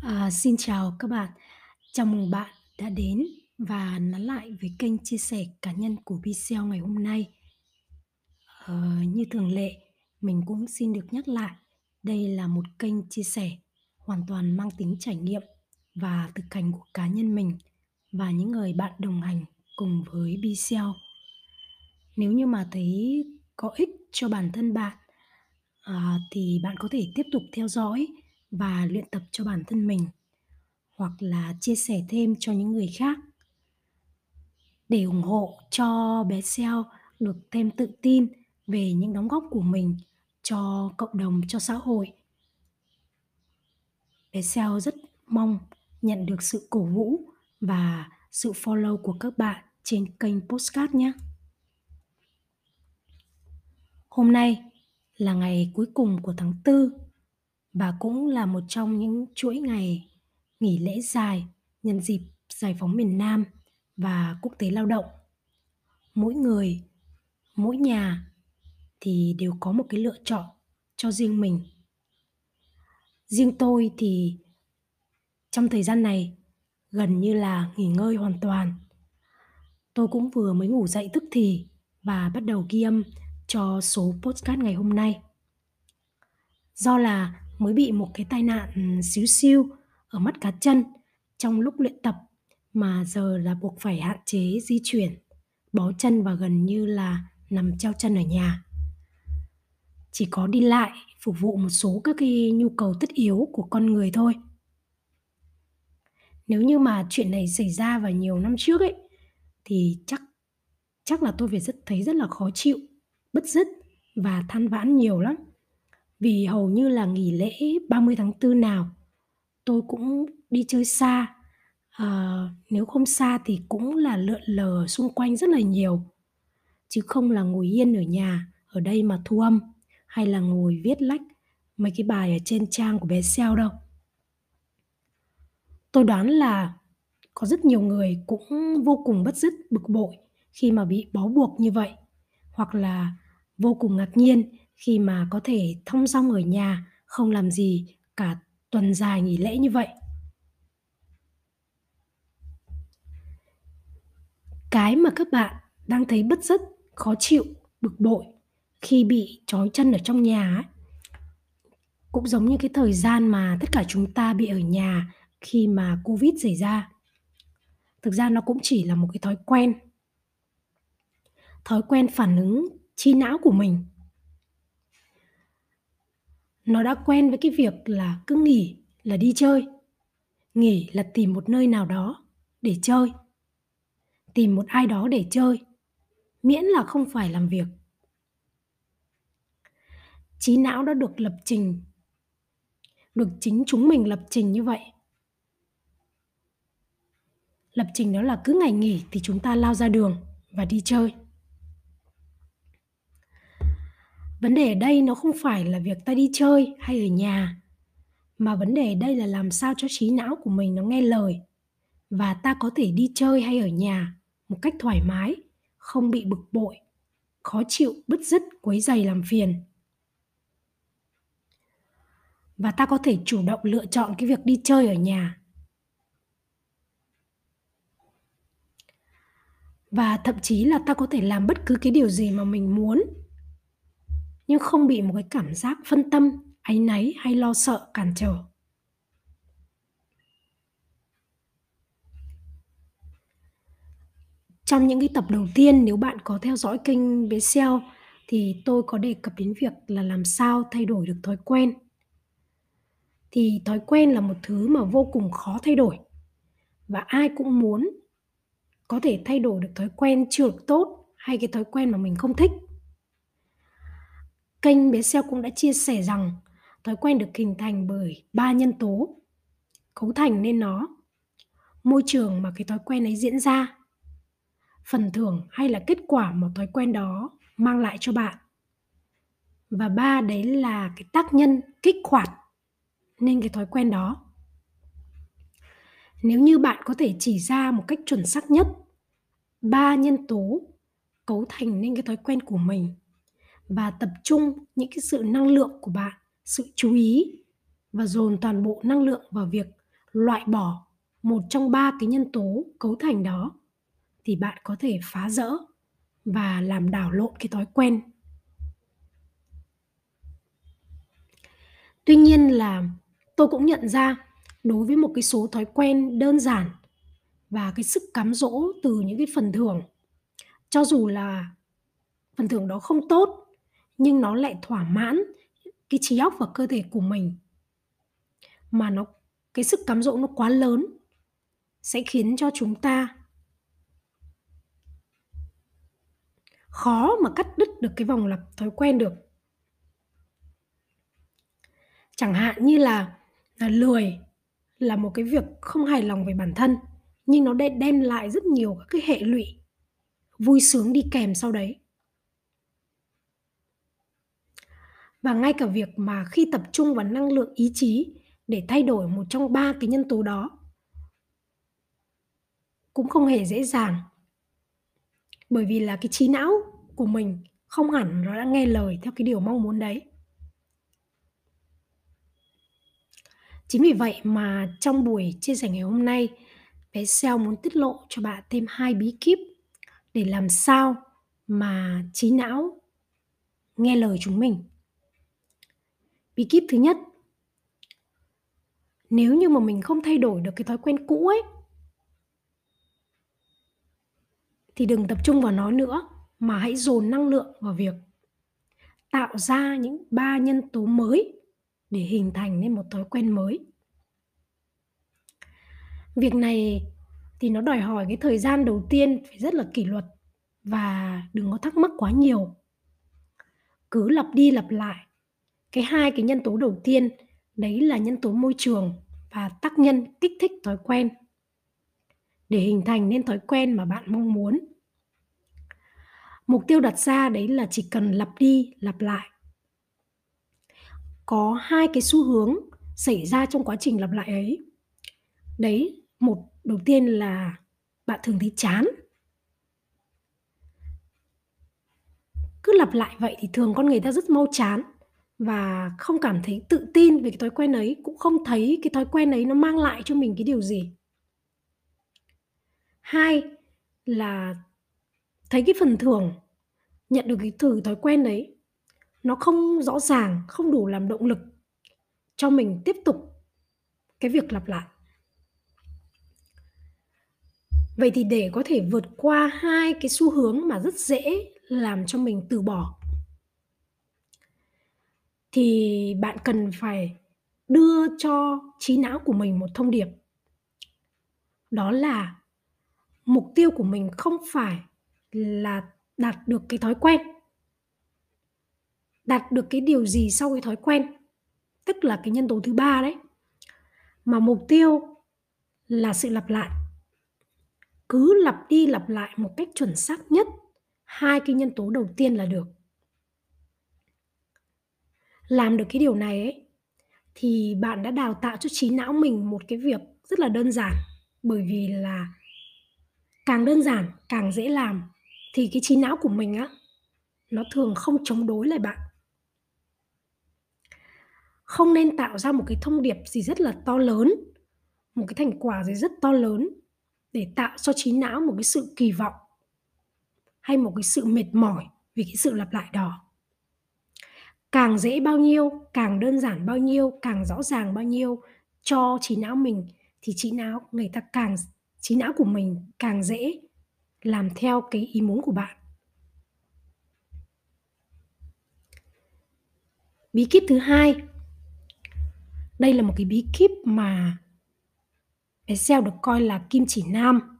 À, xin chào các bạn. Chào mừng bạn đã đến và nán lại với kênh chia sẻ cá nhân của Pixel ngày hôm nay. Ờ, như thường lệ, mình cũng xin được nhắc lại, đây là một kênh chia sẻ hoàn toàn mang tính trải nghiệm và thực hành của cá nhân mình và những người bạn đồng hành cùng với Pixel. Nếu như mà thấy có ích cho bản thân bạn à, thì bạn có thể tiếp tục theo dõi và luyện tập cho bản thân mình hoặc là chia sẻ thêm cho những người khác để ủng hộ cho bé Seo được thêm tự tin về những đóng góp của mình cho cộng đồng, cho xã hội. Bé Seo rất mong nhận được sự cổ vũ và sự follow của các bạn trên kênh Postcard nhé. Hôm nay là ngày cuối cùng của tháng 4 và cũng là một trong những chuỗi ngày nghỉ lễ dài nhân dịp giải phóng miền Nam và quốc tế lao động. Mỗi người, mỗi nhà thì đều có một cái lựa chọn cho riêng mình. Riêng tôi thì trong thời gian này gần như là nghỉ ngơi hoàn toàn. Tôi cũng vừa mới ngủ dậy tức thì và bắt đầu ghi âm cho số podcast ngày hôm nay. Do là mới bị một cái tai nạn ừ, xíu xiu ở mắt cá chân trong lúc luyện tập mà giờ là buộc phải hạn chế di chuyển, bó chân và gần như là nằm treo chân ở nhà. Chỉ có đi lại phục vụ một số các cái nhu cầu tất yếu của con người thôi. Nếu như mà chuyện này xảy ra vào nhiều năm trước ấy thì chắc chắc là tôi phải rất thấy rất là khó chịu, bứt rứt và than vãn nhiều lắm. Vì hầu như là nghỉ lễ 30 tháng 4 nào tôi cũng đi chơi xa. À, nếu không xa thì cũng là lượn lờ xung quanh rất là nhiều chứ không là ngồi yên ở nhà ở đây mà thu âm hay là ngồi viết lách mấy cái bài ở trên trang của bé Seo đâu. Tôi đoán là có rất nhiều người cũng vô cùng bất dứt bực bội khi mà bị bó buộc như vậy hoặc là vô cùng ngạc nhiên khi mà có thể thong dong ở nhà, không làm gì cả tuần dài nghỉ lễ như vậy. Cái mà các bạn đang thấy bất dứt khó chịu, bực bội khi bị trói chân ở trong nhà ấy, cũng giống như cái thời gian mà tất cả chúng ta bị ở nhà khi mà covid xảy ra. Thực ra nó cũng chỉ là một cái thói quen. Thói quen phản ứng trí não của mình nó đã quen với cái việc là cứ nghỉ là đi chơi. Nghỉ là tìm một nơi nào đó để chơi. Tìm một ai đó để chơi, miễn là không phải làm việc. Trí não đã được lập trình, được chính chúng mình lập trình như vậy. Lập trình đó là cứ ngày nghỉ thì chúng ta lao ra đường và đi chơi. Vấn đề ở đây nó không phải là việc ta đi chơi hay ở nhà, mà vấn đề ở đây là làm sao cho trí não của mình nó nghe lời và ta có thể đi chơi hay ở nhà một cách thoải mái, không bị bực bội, khó chịu, bứt rứt, quấy dày làm phiền. Và ta có thể chủ động lựa chọn cái việc đi chơi ở nhà. Và thậm chí là ta có thể làm bất cứ cái điều gì mà mình muốn nhưng không bị một cái cảm giác phân tâm, áy náy hay lo sợ, cản trở. Trong những cái tập đầu tiên, nếu bạn có theo dõi kênh bé Seo thì tôi có đề cập đến việc là làm sao thay đổi được thói quen. Thì thói quen là một thứ mà vô cùng khó thay đổi và ai cũng muốn có thể thay đổi được thói quen chưa được tốt hay cái thói quen mà mình không thích kênh bé Seo cũng đã chia sẻ rằng thói quen được hình thành bởi ba nhân tố, cấu thành nên nó, môi trường mà cái thói quen ấy diễn ra, phần thưởng hay là kết quả mà thói quen đó mang lại cho bạn. Và ba đấy là cái tác nhân kích hoạt nên cái thói quen đó. Nếu như bạn có thể chỉ ra một cách chuẩn xác nhất ba nhân tố cấu thành nên cái thói quen của mình và tập trung những cái sự năng lượng của bạn, sự chú ý và dồn toàn bộ năng lượng vào việc loại bỏ một trong ba cái nhân tố cấu thành đó, thì bạn có thể phá rỡ và làm đảo lộn cái thói quen. Tuy nhiên là tôi cũng nhận ra đối với một cái số thói quen đơn giản và cái sức cám dỗ từ những cái phần thưởng, cho dù là phần thưởng đó không tốt nhưng nó lại thỏa mãn cái trí óc và cơ thể của mình. Mà nó cái sức cám dỗ nó quá lớn sẽ khiến cho chúng ta khó mà cắt đứt được cái vòng lặp thói quen được. Chẳng hạn như là, là lười là một cái việc không hài lòng về bản thân nhưng nó đem lại rất nhiều các cái hệ lụy vui sướng đi kèm sau đấy. Và ngay cả việc mà khi tập trung vào năng lượng ý chí để thay đổi một trong ba cái nhân tố đó, cũng không hề dễ dàng. Bởi vì là cái trí não của mình không hẳn nó đã nghe lời theo cái điều mong muốn đấy. Chính vì vậy mà trong buổi chia sẻ ngày hôm nay, bé Seo muốn tiết lộ cho bạn thêm hai bí kíp để làm sao mà trí não nghe lời chúng mình bí kíp thứ nhất, nếu như mà mình không thay đổi được cái thói quen cũ ấy, thì đừng tập trung vào nó nữa, mà hãy dồn năng lượng vào việc tạo ra những ba nhân tố mới để hình thành nên một thói quen mới. Việc này thì nó đòi hỏi cái thời gian đầu tiên phải rất là kỷ luật và đừng có thắc mắc quá nhiều. Cứ lặp đi lặp lại cái hai cái nhân tố đầu tiên, đấy là nhân tố môi trường và tác nhân kích thích thói quen. Để hình thành nên thói quen mà bạn mong muốn. Mục tiêu đặt ra đấy là chỉ cần lặp đi, lặp lại. Có hai cái xu hướng xảy ra trong quá trình lặp lại ấy. Đấy, một đầu tiên là bạn thường thấy chán. Cứ lặp lại vậy thì thường con người ta rất mau chán và không cảm thấy tự tin về cái thói quen ấy, cũng không thấy cái thói quen ấy nó mang lại cho mình cái điều gì. Hai là thấy cái phần thưởng, nhận được cái thử thói quen đấy nó không rõ ràng, không đủ làm động lực cho mình tiếp tục cái việc lặp lại. Vậy thì để có thể vượt qua hai cái xu hướng mà rất dễ làm cho mình từ bỏ thì bạn cần phải đưa cho trí não của mình một thông điệp. Đó là mục tiêu của mình không phải là đạt được cái thói quen, đạt được cái điều gì sau cái thói quen, tức là cái nhân tố thứ ba đấy. Mà mục tiêu là sự lặp lại. Cứ lặp đi lặp lại một cách chuẩn xác nhất, hai cái nhân tố đầu tiên là được làm được cái điều này ấy, thì bạn đã đào tạo cho trí não mình một cái việc rất là đơn giản. Bởi vì là càng đơn giản, càng dễ làm, thì cái trí não của mình á, nó thường không chống đối lại bạn. Không nên tạo ra một cái thông điệp gì rất là to lớn, một cái thành quả gì rất to lớn để tạo cho trí não một cái sự kỳ vọng hay một cái sự mệt mỏi vì cái sự lặp lại đó càng dễ bao nhiêu, càng đơn giản bao nhiêu, càng rõ ràng bao nhiêu cho trí não mình, thì trí não, người ta càng, trí não của mình càng dễ làm theo cái ý muốn của bạn. Bí kíp thứ hai. Đây là một cái bí kíp mà Excel được coi là kim chỉ nam.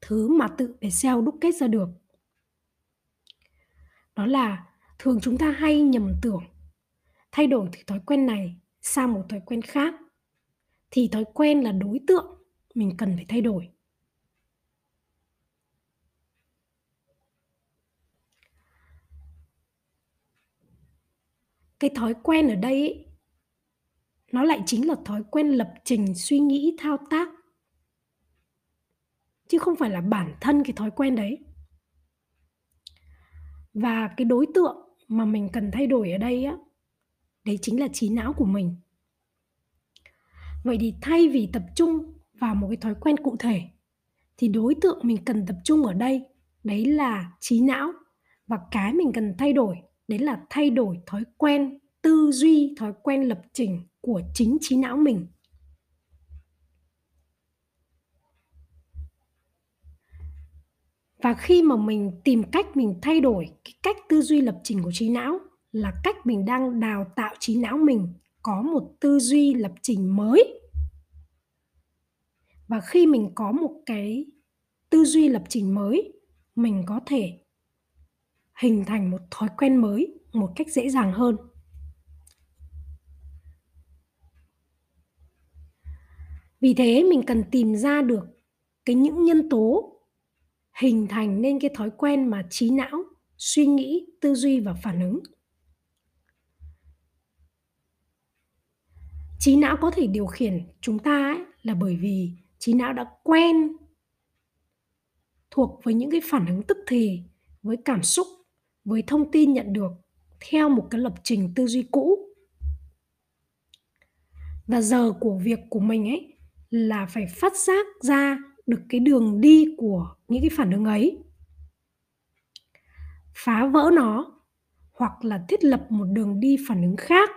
Thứ mà tự Excel đúc kết ra được. Đó là thường chúng ta hay nhầm tưởng thay đổi từ thói quen này sang một thói quen khác. Thì thói quen là đối tượng mình cần phải thay đổi. Cái thói quen ở đây ấy, nó lại chính là thói quen lập trình suy nghĩ thao tác. Chứ không phải là bản thân cái thói quen đấy. Và cái đối tượng mà mình cần thay đổi ở đây á đấy chính là trí não của mình Vậy thì thay vì tập trung vào một cái thói quen cụ thể, thì đối tượng mình cần tập trung ở đây, đấy là trí não. Và cái mình cần thay đổi, đấy là thay đổi thói quen tư duy, thói quen lập trình của chính trí não mình. Và khi mà mình tìm cách mình thay đổi cái cách tư duy lập trình của trí não là cách mình đang đào tạo trí não mình có một tư duy lập trình mới. Và khi mình có một cái tư duy lập trình mới, mình có thể hình thành một thói quen mới một cách dễ dàng hơn. Vì thế mình cần tìm ra được cái những nhân tố hình thành nên cái thói quen mà trí não suy nghĩ, tư duy và phản ứng. Trí não có thể điều khiển chúng ta ấy, là bởi vì trí não đã quen thuộc với những cái phản ứng tức thì, với cảm xúc, với thông tin nhận được theo một cái lập trình tư duy cũ. Và giờ của việc của mình ấy là phải phát giác ra được cái đường đi của những cái phản ứng ấy. Phá vỡ nó hoặc là thiết lập một đường đi phản ứng khác.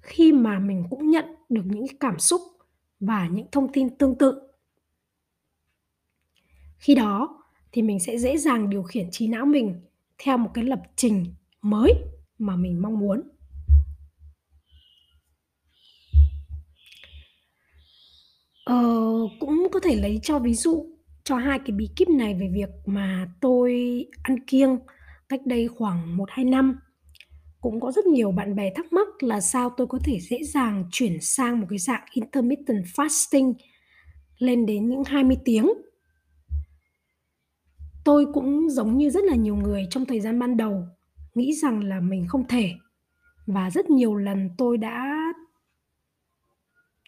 Khi mà mình cũng nhận được những cảm xúc và những thông tin tương tự. Khi đó thì mình sẽ dễ dàng điều khiển trí não mình theo một cái lập trình mới mà mình mong muốn. Ờ, cũng có thể lấy cho ví dụ cho hai cái bí kíp này về việc mà tôi ăn kiêng cách đây khoảng 1-2 năm. Cũng có rất nhiều bạn bè thắc mắc là sao tôi có thể dễ dàng chuyển sang một cái dạng intermittent fasting lên đến những 20 tiếng. Tôi cũng giống như rất là nhiều người trong thời gian ban đầu nghĩ rằng là mình không thể. Và rất nhiều lần tôi đã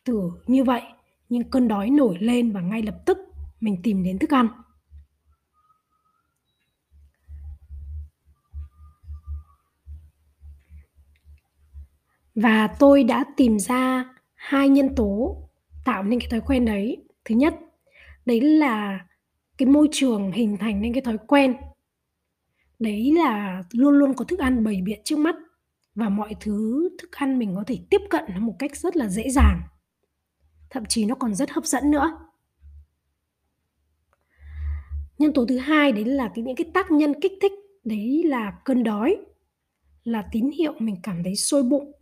thử như vậy, nhưng cơn đói nổi lên và ngay lập tức mình tìm đến thức ăn. Và tôi đã tìm ra hai nhân tố tạo nên cái thói quen đấy. Thứ nhất, đấy là cái môi trường hình thành nên cái thói quen. Đấy là luôn luôn có thức ăn bày biện trước mắt và mọi thứ thức ăn mình có thể tiếp cận nó một cách rất là dễ dàng. Thậm chí nó còn rất hấp dẫn nữa. Nhân tố thứ hai đấy là cái những cái tác nhân kích thích, đấy là cơn đói, là tín hiệu mình cảm thấy sôi bụng,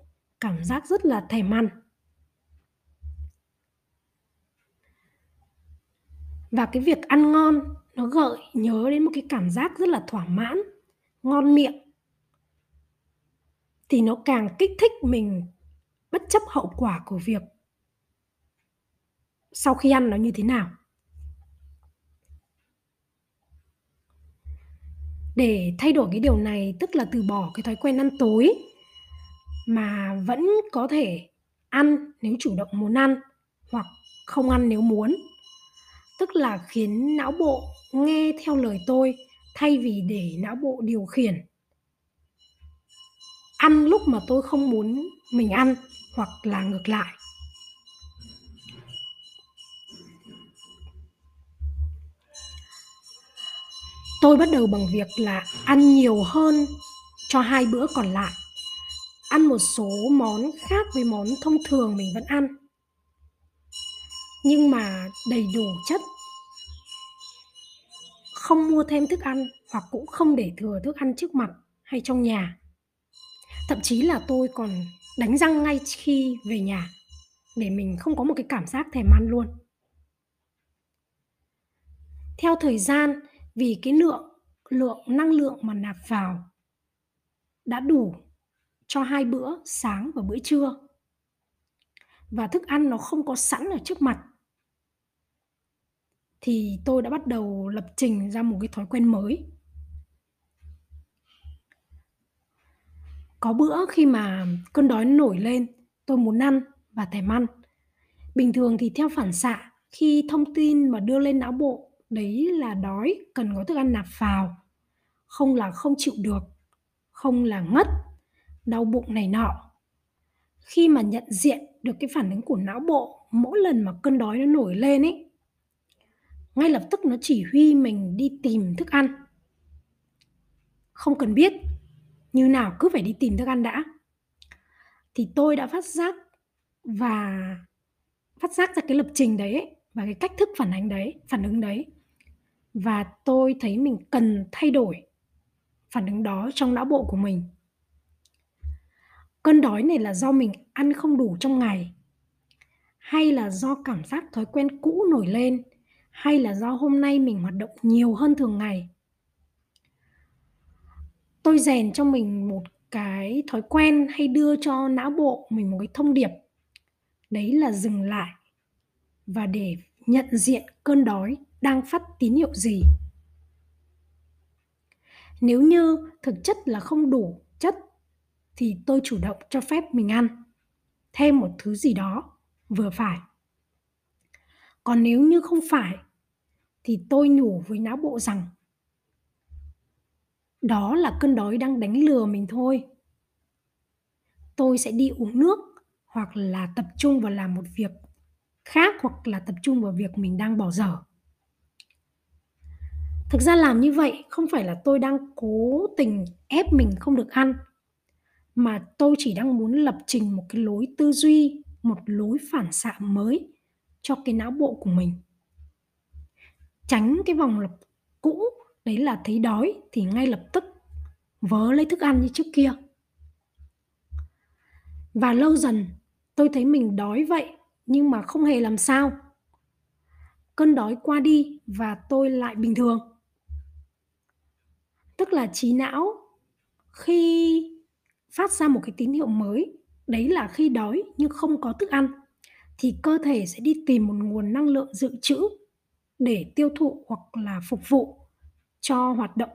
cảm giác rất là thèm ăn. Và cái việc ăn ngon nó gợi nhớ đến một cái cảm giác rất là thỏa mãn, ngon miệng. Thì nó càng kích thích mình bất chấp hậu quả của việc sau khi ăn nó như thế nào. Để thay đổi cái điều này, tức là từ bỏ cái thói quen ăn tối mà vẫn có thể ăn nếu chủ động muốn ăn hoặc không ăn nếu muốn. Tức là khiến não bộ nghe theo lời tôi thay vì để não bộ điều khiển. Ăn lúc mà tôi không muốn mình ăn hoặc là ngược lại. Tôi bắt đầu bằng việc là ăn nhiều hơn cho hai bữa còn lại. Ăn một số món khác với món thông thường mình vẫn ăn. Nhưng mà đầy đủ chất. Không mua thêm thức ăn hoặc cũng không để thừa thức ăn trước mặt hay trong nhà. Thậm chí là tôi còn đánh răng ngay khi về nhà để mình không có một cái cảm giác thèm ăn luôn. Theo thời gian, vì cái lượng lượng năng lượng mà nạp vào đã đủ cho hai bữa sáng và bữa trưa. Và thức ăn nó không có sẵn ở trước mặt. Thì tôi đã bắt đầu lập trình ra một cái thói quen mới. Có bữa khi mà cơn đói nổi lên, tôi muốn ăn và thèm ăn. Bình thường thì theo phản xạ, khi thông tin mà đưa lên não bộ đấy là đói, cần có thức ăn nạp vào, không là không chịu được, không là ngất, đau bụng này nọ, khi mà nhận diện được cái phản ứng của não bộ mỗi lần mà cơn đói nó nổi lên ấy ngay lập tức nó chỉ huy mình đi tìm thức ăn. Không cần biết như nào cứ phải đi tìm thức ăn đã. Thì tôi đã phát giác và phát giác ra cái lập trình đấy và cái cách thức phản ánh đấy phản ứng đấy và tôi thấy mình cần thay đổi phản ứng đó trong não bộ của mình. Cơn đói này là do mình ăn không đủ trong ngày, hay là do cảm giác thói quen cũ nổi lên, hay là do hôm nay mình hoạt động nhiều hơn thường ngày? Tôi rèn cho mình một cái thói quen hay đưa cho não bộ mình một cái thông điệp. Đấy là dừng lại và để nhận diện cơn đói đang phát tín hiệu gì? Nếu như thực chất là không đủ chất, thì tôi chủ động cho phép mình ăn. Thêm một thứ gì đó, vừa phải. Còn nếu như không phải, thì tôi nhủ với não bộ rằng đó là cơn đói đang đánh lừa mình thôi. Tôi sẽ đi uống nước hoặc là tập trung vào làm một việc khác hoặc là tập trung vào việc mình đang bỏ dở thực ra làm như vậy không phải là tôi đang cố tình ép mình không được ăn, mà tôi chỉ đang muốn lập trình một cái lối tư duy, một lối phản xạ mới cho cái não bộ của mình. Tránh cái vòng lặp cũ, đấy là thấy đói thì ngay lập tức vớ lấy thức ăn như trước kia. Và lâu dần tôi thấy mình đói vậy nhưng mà không hề làm sao. Cơn đói qua đi và tôi lại bình thường tức là trí não khi phát ra một cái tín hiệu mới, đấy là khi đói nhưng không có thức ăn, thì cơ thể sẽ đi tìm một nguồn năng lượng dự trữ để tiêu thụ hoặc là phục vụ cho hoạt động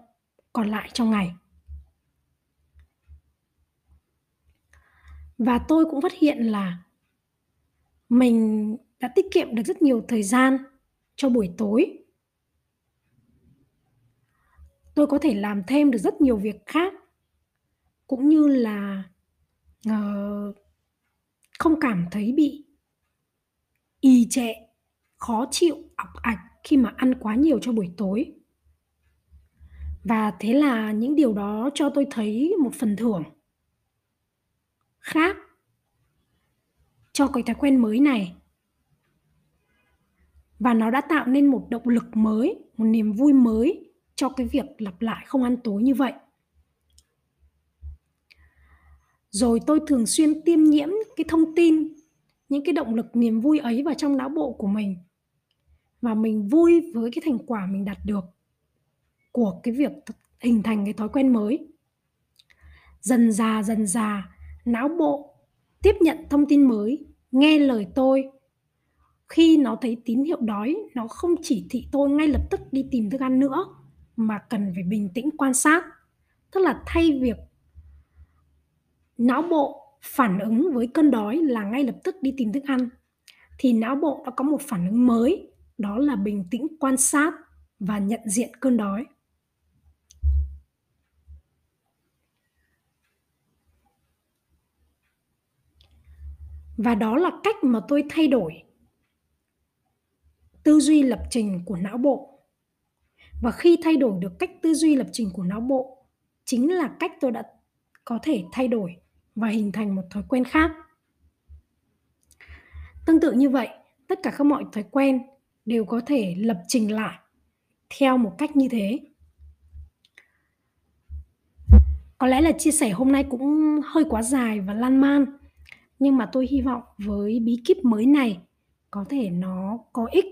còn lại trong ngày. Và tôi cũng phát hiện là mình đã tiết kiệm được rất nhiều thời gian cho buổi tối tôi có thể làm thêm được rất nhiều việc khác. Cũng như là uh, không cảm thấy bị ì trệ khó chịu ọc ạch khi mà ăn quá nhiều cho buổi tối. Và thế là những điều đó cho tôi thấy một phần thưởng khác cho cái thói quen mới này. Và nó đã tạo nên một động lực mới một niềm vui mới cho cái việc lặp lại không ăn tối như vậy. Rồi tôi thường xuyên tiêm nhiễm cái thông tin, những cái động lực niềm vui ấy vào trong não bộ của mình. Và mình vui với cái thành quả mình đạt được của cái việc hình thành cái thói quen mới. Dần già dần già não bộ tiếp nhận thông tin mới, nghe lời tôi. Khi nó thấy tín hiệu đói, nó không chỉ thị tôi ngay lập tức đi tìm thức ăn nữa mà cần phải bình tĩnh quan sát. Tức là thay việc não bộ phản ứng với cơn đói là ngay lập tức đi tìm thức ăn. Thì não bộ đã có một phản ứng mới, đó là bình tĩnh quan sát và nhận diện cơn đói. Và đó là cách mà tôi thay đổi tư duy lập trình của não bộ và khi thay đổi được cách tư duy lập trình của não bộ, chính là cách tôi đã có thể thay đổi và hình thành một thói quen khác. Tương tự như vậy, tất cả các mọi thói quen đều có thể lập trình lại theo một cách như thế. Có lẽ là chia sẻ hôm nay cũng hơi quá dài và lan man, nhưng mà tôi hy vọng với bí kíp mới này có thể nó có ích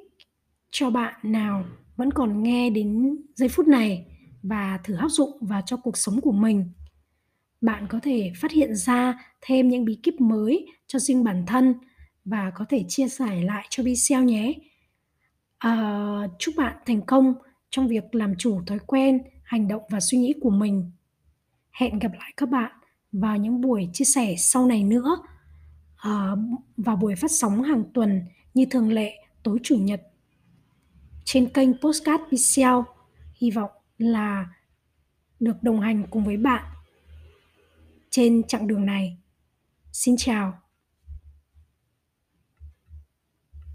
cho bạn nào vẫn còn nghe đến giây phút này và thử áp dụng vào cho cuộc sống của mình. Bạn có thể phát hiện ra thêm những bí kíp mới cho riêng bản thân và có thể chia sẻ lại cho video nhé. À, chúc bạn thành công trong việc làm chủ thói quen hành động và suy nghĩ của mình. Hẹn gặp lại các bạn vào những buổi chia sẻ sau này nữa à, vào buổi phát sóng hàng tuần như thường lệ tối chủ nhật trên kênh Postcard Pixel. Hy vọng là được đồng hành cùng với bạn trên chặng đường này. Xin chào.